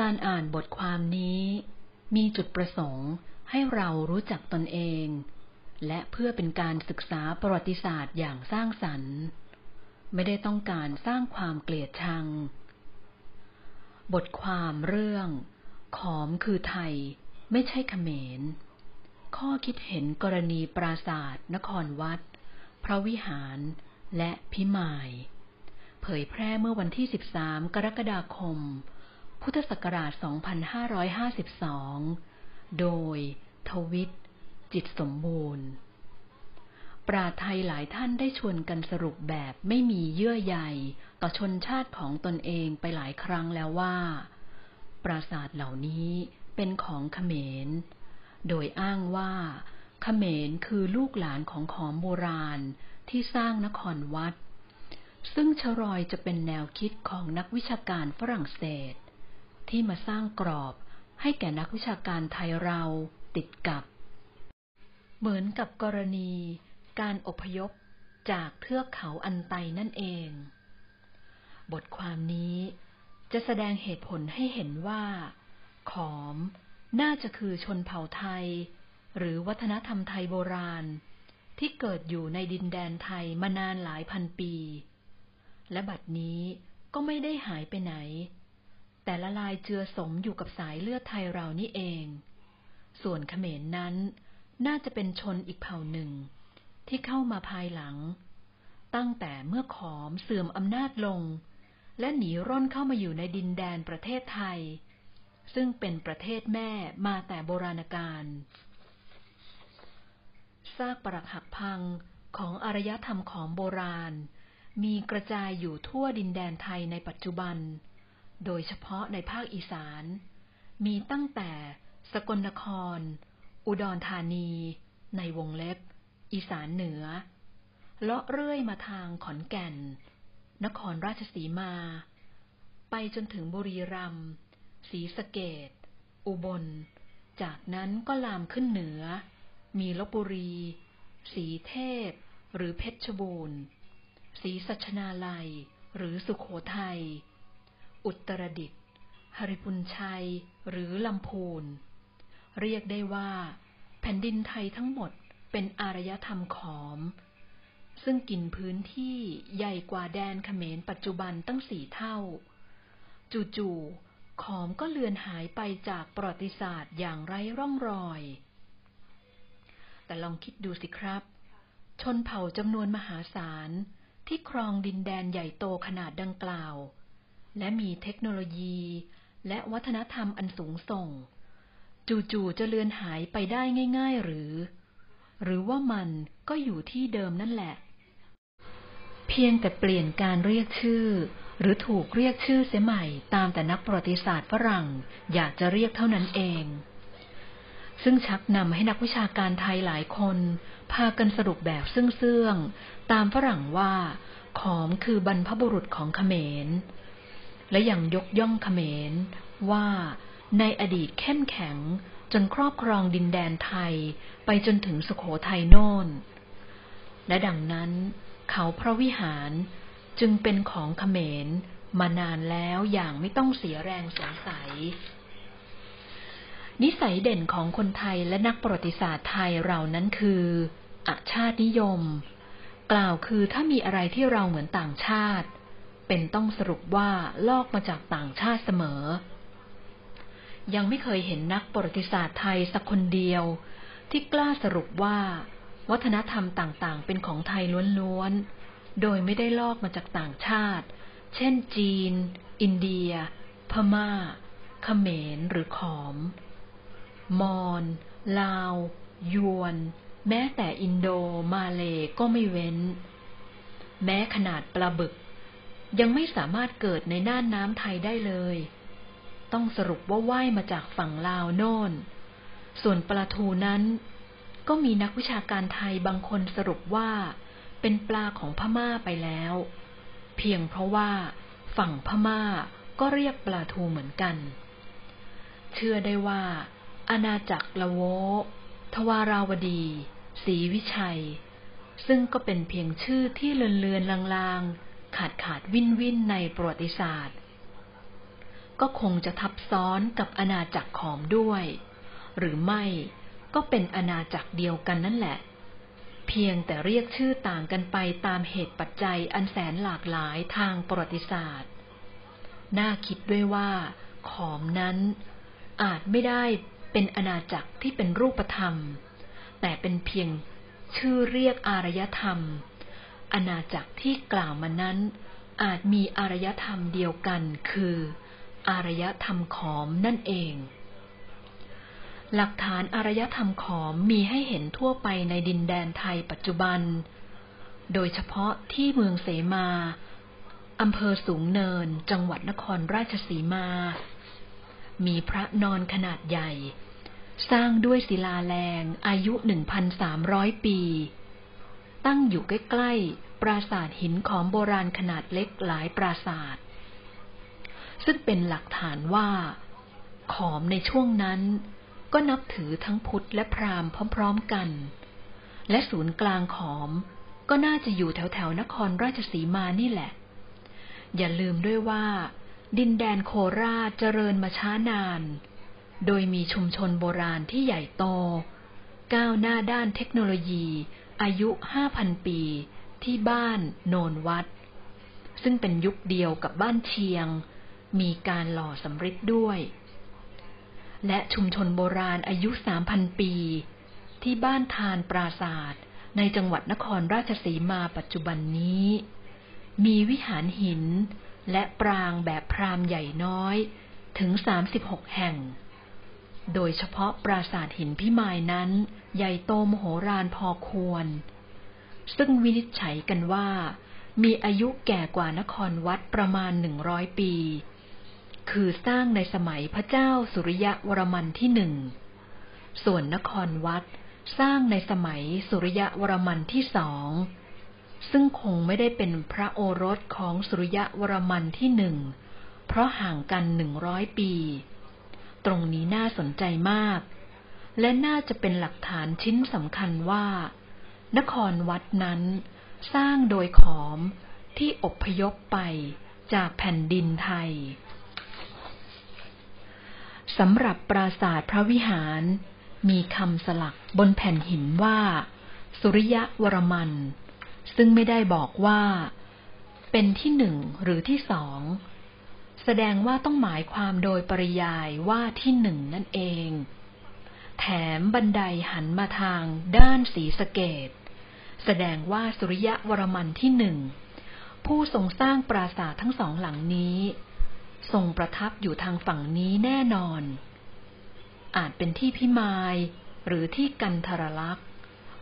การอ่านบทความนี้ มีจุดประสงค์ให้เรารู้จักตนเอง และเพื่อเป็นการศึกษาประวัติศาสตร์อย่างสร้างสรรค์ ไม่ได้ต้องการสร้างความเกลียดชัง บทความเรื่อง ขอมคือไทย ไม่ใช่เขมร ข้อคิดเห็นกรณีปราศาสตร์นครวัด พระวิหารและพิมาย เผยแพร่เมื่อวันที่ 13 กรกฎาคม พุทธศักราช 2552 โดย ทวิต จิตสมบูรณ์ ปราไทยหลายท่านได้ชวนกันสรุปแบบไม่มีเยื่อใยต่อชนชาติของตนเองไปหลายครั้งแล้วว่า ปราสาทเหล่านี้เป็นของเขมร โดยอ้างว่าเขมรคือลูกหลานของขอมโบราณที่สร้างนครวัด ซึ่งชรอยจะเป็นแนวคิดของนักวิชาการฝรั่งเศส ที่มาสร้างกรอบ ให้แก่นักวิชาการไทยเราติดกับ เหมือนกับกรณี การอพยพจากเทือกเขาอันไตนั่นเอง บทความนี้จะแสดงเหตุผลให้เห็นว่า ขอมน่าจะคือชนเผ่าไทย หรือวัฒนธรรมไทยโบราณ ที่เกิดอยู่ในดินแดนไทยมานานหลายพันปี และบัดนี้ก็ไม่ได้หายไปไหน แต่ละลายเจือสมอยู่กับสายเลือดไทยเรานี่เอง ส่วนเขมรนนั้น น่าจะเป็นชนอีกเผ่าหนึ่ง ที่เข้ามาภายหลัง ตั้งแต่เมื่อขอมเสื่อมอำนาจลง และหนีร่นเข้ามาอยู่ในดินแดนประเทศไทย ซึ่งเป็นประเทศแม่มาแต่โบราณกาลซากปรักหักพังของอารยธรรมของโบราณ มีกระจายอยู่ทั่วดินแดนไทยในปัจจุบัน โดยเฉพาะในภาคอีสาน มีตั้งแต่สกลนคร อุดรธานี ในวงเล็บ อีสานเหนือ เลาะเรื่อยมาทางขอนแก่น นครราชสีมา ไปจนถึงบุรีรัมย์ศรีสะเกดอุบล จากนั้นก็ลามขึ้นเหนือ มีลบบุรี สีเทพ หรือเพชรบูรณ์ศรีสัชนาลัย หรือสุขโขทัย อุตรดิตถ์หริพุนชัย หรือลำพูน เรียกได้ว่า แผ่นดินไทยทั้งหมดเป็นอารยธรรมขอม ซึ่งกินพื้นที่ใหญ่กว่าแดนเขมรปัจจุบันตั้งสี่เท่า จู่ๆขอมก็เลือนหายไปจากประวัติศาสตร์อย่างไร้ร่องรอย แต่ลองคิดดูสิครับ ชนเผ่าจำนวนมหาศาลที่ครองดินแดนใหญ่โตขนาดดังกล่าว และมีเทคโนโลยี และวัฒนธรรมอันสูงส่ง จู่ๆจะเลือนหายไปได้ง่าย ๆ หรือ หรือว่ามันก็อยู่ที่เดิมนั่นแหละ เพียงแต่เปลี่ยนการเรียกชื่อ หรือถูกเรียกชื่อเสียใหม่ตามแต่นักประวัติศาสตร์ฝรั่งอยากจะเรียกเท่านั้นเองซึ่งชักนำให้นักวิชาการไทยหลายคน พากันสรุปแบบเสื่องๆตามฝรั่งว่า ขอมคือบรรพบุรุษของเขมร และยังยกย่องเขมร ว่าในอดีตเข้มแข็งจนครอบครองดินแดนไทยไปจนถึงสุโขทัยโน่น และดังนั้น เขาพระวิหารจึงเป็นของเขมรมานานแล้วอย่างไม่ต้องเสียแรงสงสัย นิสัยเด่นของคนไทยและนักประวัติศาสตร์ไทยเรานั้นคืออชาตินิยม กล่าวคือถ้ามีอะไรที่เราเหมือนต่างชาติ เป็นต้องสรุปว่าลอกมาจากต่างชาติเสมอ ยังไม่เคยเห็นนักประวัติศาสตร์ไทยสักคนเดียว ที่กล้าสรุปว่า วัฒนธรรมต่างๆ เป็นของไทยล้วนๆ โดยไม่ได้ลอกมาจากต่างชาติ เช่น จีน อินเดีย พม่าเขมรหรือขอม มอญลาว ยวน แม้แต่อินโด มาเลก็ไม่เว้น แม้ขนาดปลาบึก ยังไม่สามารถเกิดในน่านน้ำไทยได้เลย ต้องสรุปว่าว่ายมาจากฝั่งลาวโน่น ส่วนปลาทูนั้น ก็มีนักวิชาการไทยบางคนสรุปว่า เป็นปลาของพม่าไปแล้ว เพียงเพราะว่าฝั่งพม่าก็เรียกปลาทูเหมือนกัน เชื่อได้ว่า อาณาจักรละโว ทวาราวดีศรีวิชัย ซึ่งก็เป็นเพียงชื่อที่เลือนเลือนลางๆ ขาดขาดวินวินในประวัติศาสตร์ ก็คงจะทับซ้อนกับอาณาจักรขอมด้วย หรือไม่ก็เป็นอาณาจักรเดียวกันนั่นแหละ เพียงแต่เรียกชื่อต่างกันไปตามเหตุปัจจัยอันแสนหลากหลายทางประวัติศาสตร์ น่าคิดด้วยว่าขอมนั้นอาจไม่ได้เป็นอาณาจักรที่เป็นรูปธรรม แต่เป็นเพียงชื่อเรียกอารยธรรม อาณาจักรที่กล่าวมานั้น อาจมีอารยธรรมเดียวกันคือ อารยธรรมขอมนั่นเอง หลักฐานอารยธรรมขอมมีให้เห็นทั่วไปในดินแดนไทยปัจจุบัน โดยเฉพาะที่เมืองเสมาอำเภอสูงเนิน จังหวัดนครราชสีมา มีพระนอนขนาดใหญ่ สร้างด้วยศิลาแรงอายุ 1,300 ปี ตั้งอยู่ใกล้ๆ ปราสาทหินของโบราณขนาดเล็กหลายปราสาท ซึ่งเป็นหลักฐานว่า ขอมในช่วงนั้น ก็นับถือทั้งพุทธและพราหมณ์พร้อมๆกัน และศูนย์กลางขอมก็น่าจะอยู่แถวๆนครราชสีมานี่แหละ อย่าลืมด้วยว่า ดินแดนโคราชเจริญมาช้านาน โดยมีชุมชนโบราณที่ใหญ่โต ก้าวหน้าด้านเทคโนโลยี อายุห้าพันปี ที่บ้านโนนวัด ซึ่งเป็นยุคเดียวกับบ้านเชียง มีการหล่อสำริดด้วย และชุมชนโบราณอายุสามพันปี ที่บ้านทานปราศาสตร์ในจังหวัดนครราชสีมาปัจจุบันนี้ มีวิหารหินและปรางแบบพรามใหญ่น้อยถึง 36 แห่ง โดยเฉพาะปราสาทหินพิมายนั้น ใหญ่โตมโหฬารพอควร ซึ่งวินิจฉัยกันว่า มีอายุแก่กว่านครวัดประมาณหนึ่งร้อยปี คือสร้างในสมัยพระเจ้าสุริยะวรมันที่หนึ่ง ส่วนนครวัดสร้างในสมัยสุริยะวรมันที่สอง ซึ่งคงไม่ได้เป็นพระโอรสของสุริยะวรมันที่หนึ่ง เพราะห่างกันหนึ่งร้อยปี ตรงนี้น่าสนใจมาก และน่าจะเป็นหลักฐานชิ้นสำคัญว่า นครวัดนั้น สร้างโดยขอมที่อพยพไปจากแผ่นดินไทยสำหรับปราสาทพระวิหาร มีคำสลักบนแผ่นหินว่า สุริยะวรมัน ซึ่งไม่ได้บอกว่า เป็นที่หนึ่งหรือที่สอง แสดงว่าต้องหมายความโดยปริยายว่าที่หนึ่งนั่นเอง แถมบันไดหันมาทางด้านสีสเกต แสดงว่าสุริยะวรมันที่หนึ่งผู้ทรงสร้างปราสาททั้งสองหลังนี้ ทรงประทับอยู่ทางฝั่งนี้แน่นอน อาจเป็นที่พิมายหรือที่กันทรลักษ์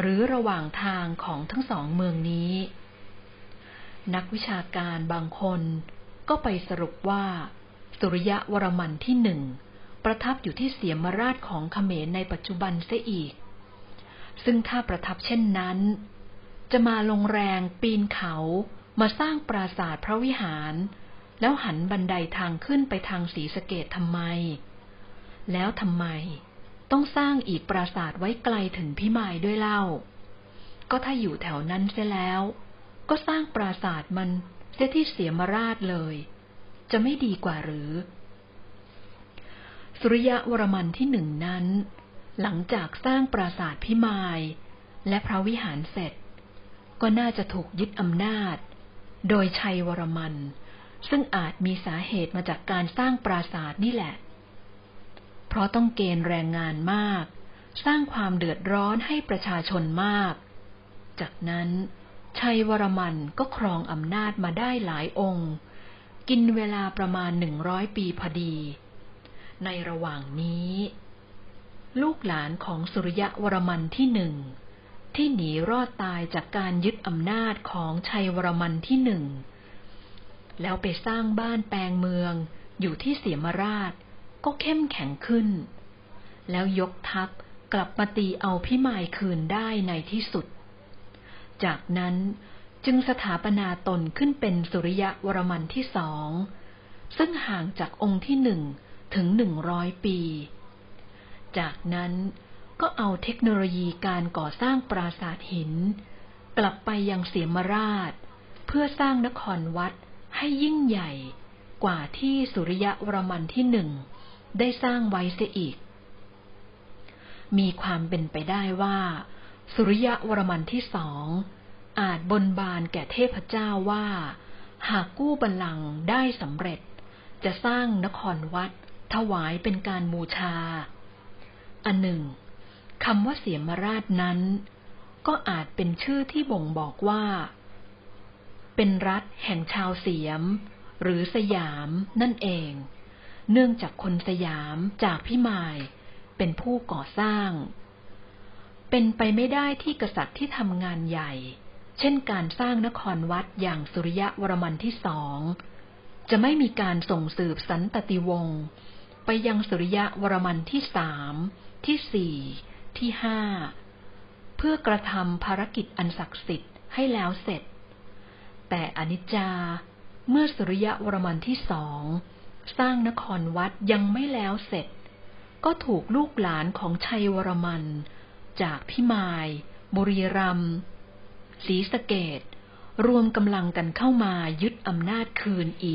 หรือระหว่างทางของทั้งสองเมืองนี้ นักวิชาการบางคน ก็ไปสรุปว่า สุริยะวรมันที่หนึ่งประทับอยู่ที่เสียมราชของเขมรในปัจจุบันเสียอีก ซึ่งถ้าประทับเช่นนั้น จะมาลงแรงปีนเขามาสร้างปราสาทพระวิหาร แล้วหันบันไดทางขึ้นไปทางสีสเกตทำไม แล้วทำไม ต้องสร้างอีกปราสาทไว้ไกลถึงพิมายด้วยเล่า ก็ถ้าอยู่แถวนั้นเสียแล้ว ก็สร้างปราสาทมัน เสียที่เสียมราชเลย จะไม่ดีกว่าหรือ สุริยะวรมันที่หนึ่งนั้น หลังจากสร้างปราสาทพิมาย และพระวิหารเสร็จ ก็น่าจะถูกยึดอำนาจ โดยชัยวรมัน ซึ่งอาจมีสาเหตุมาจากการสร้างปราสาทนี่แหละ เพราะต้องเกณฑ์แรงงานมาก สร้างความเดือดร้อนให้ประชาชนมาก จากนั้น ชัยวรมันก็ครองอำนาจมาได้หลายองค์ กินเวลาประมาณหนึ่งร้อยปีพอดี ในระหว่างนี้ ลูกหลานของสุริยะวรมันที่หนึ่งที่หนีรอดตายจากการยึดอำนาจของชัยวรมันที่หนึ่ง แล้วไปสร้างบ้านแปลงเมืองอยู่ที่เสียมราชก็เข้มแข็งขึ้น แล้วยกทัพกลับมาตีเอาพิมายคืนได้ในที่สุด จากนั้นจึงสถาปนาตนขึ้นเป็นสุริยะวรมันที่สอง ซึ่งห่างจากองค์ที่หนึ่งถึงหนึ่งร้อยปี จากนั้นก็เอาเทคโนโลยีการก่อสร้างปราสาทหิน กลับไปยังเสียมราช เพื่อสร้างนครวัดให้ยิ่งใหญ่กว่าที่สุริยะวรมันที่หนึ่งได้สร้างไว้เสียอีก มีความเป็นไปได้ว่า สุริยะวรมันที่สองอาจบนบานแก่เทพเจ้าว่า หากกู้บัลลังก์ได้สำเร็จ จะสร้างนครวัด ถวายเป็นการบูชา อันหนึ่งคำว่าเสียมราชนั้น ก็อาจเป็นชื่อที่บ่งบอกว่า เป็นรัฐแห่งชาวเสียม หรือสยามนั่นเอง เนื่องจากคนสยามจากพิมาย เป็นผู้ก่อสร้าง เป็นไปไม่ได้ที่กษัตริย์ที่ทำงานใหญ่ เช่นการสร้างนครวัดอย่างสุริยะวรมันที่สอง จะไม่มีการส่งสืบสันตติวงศ์ไปยังสุริยะวรมันที่สามที่สี่ที่ห้าเพื่อกระทำภารกิจอันศักดิ์สิทธิ์ให้แล้วเสร็จ แต่อนิจจาเมื่อสุริยะวรมันที่สองสร้างนครวัดยังไม่แล้วเสร็จ ก็ถูกลูกหลานของชัยวรมัน จากพิมาย บุรีรัมย์ศรีสะเกดรวมกำลังกันเข้ามายึดอำนาจคืนอีก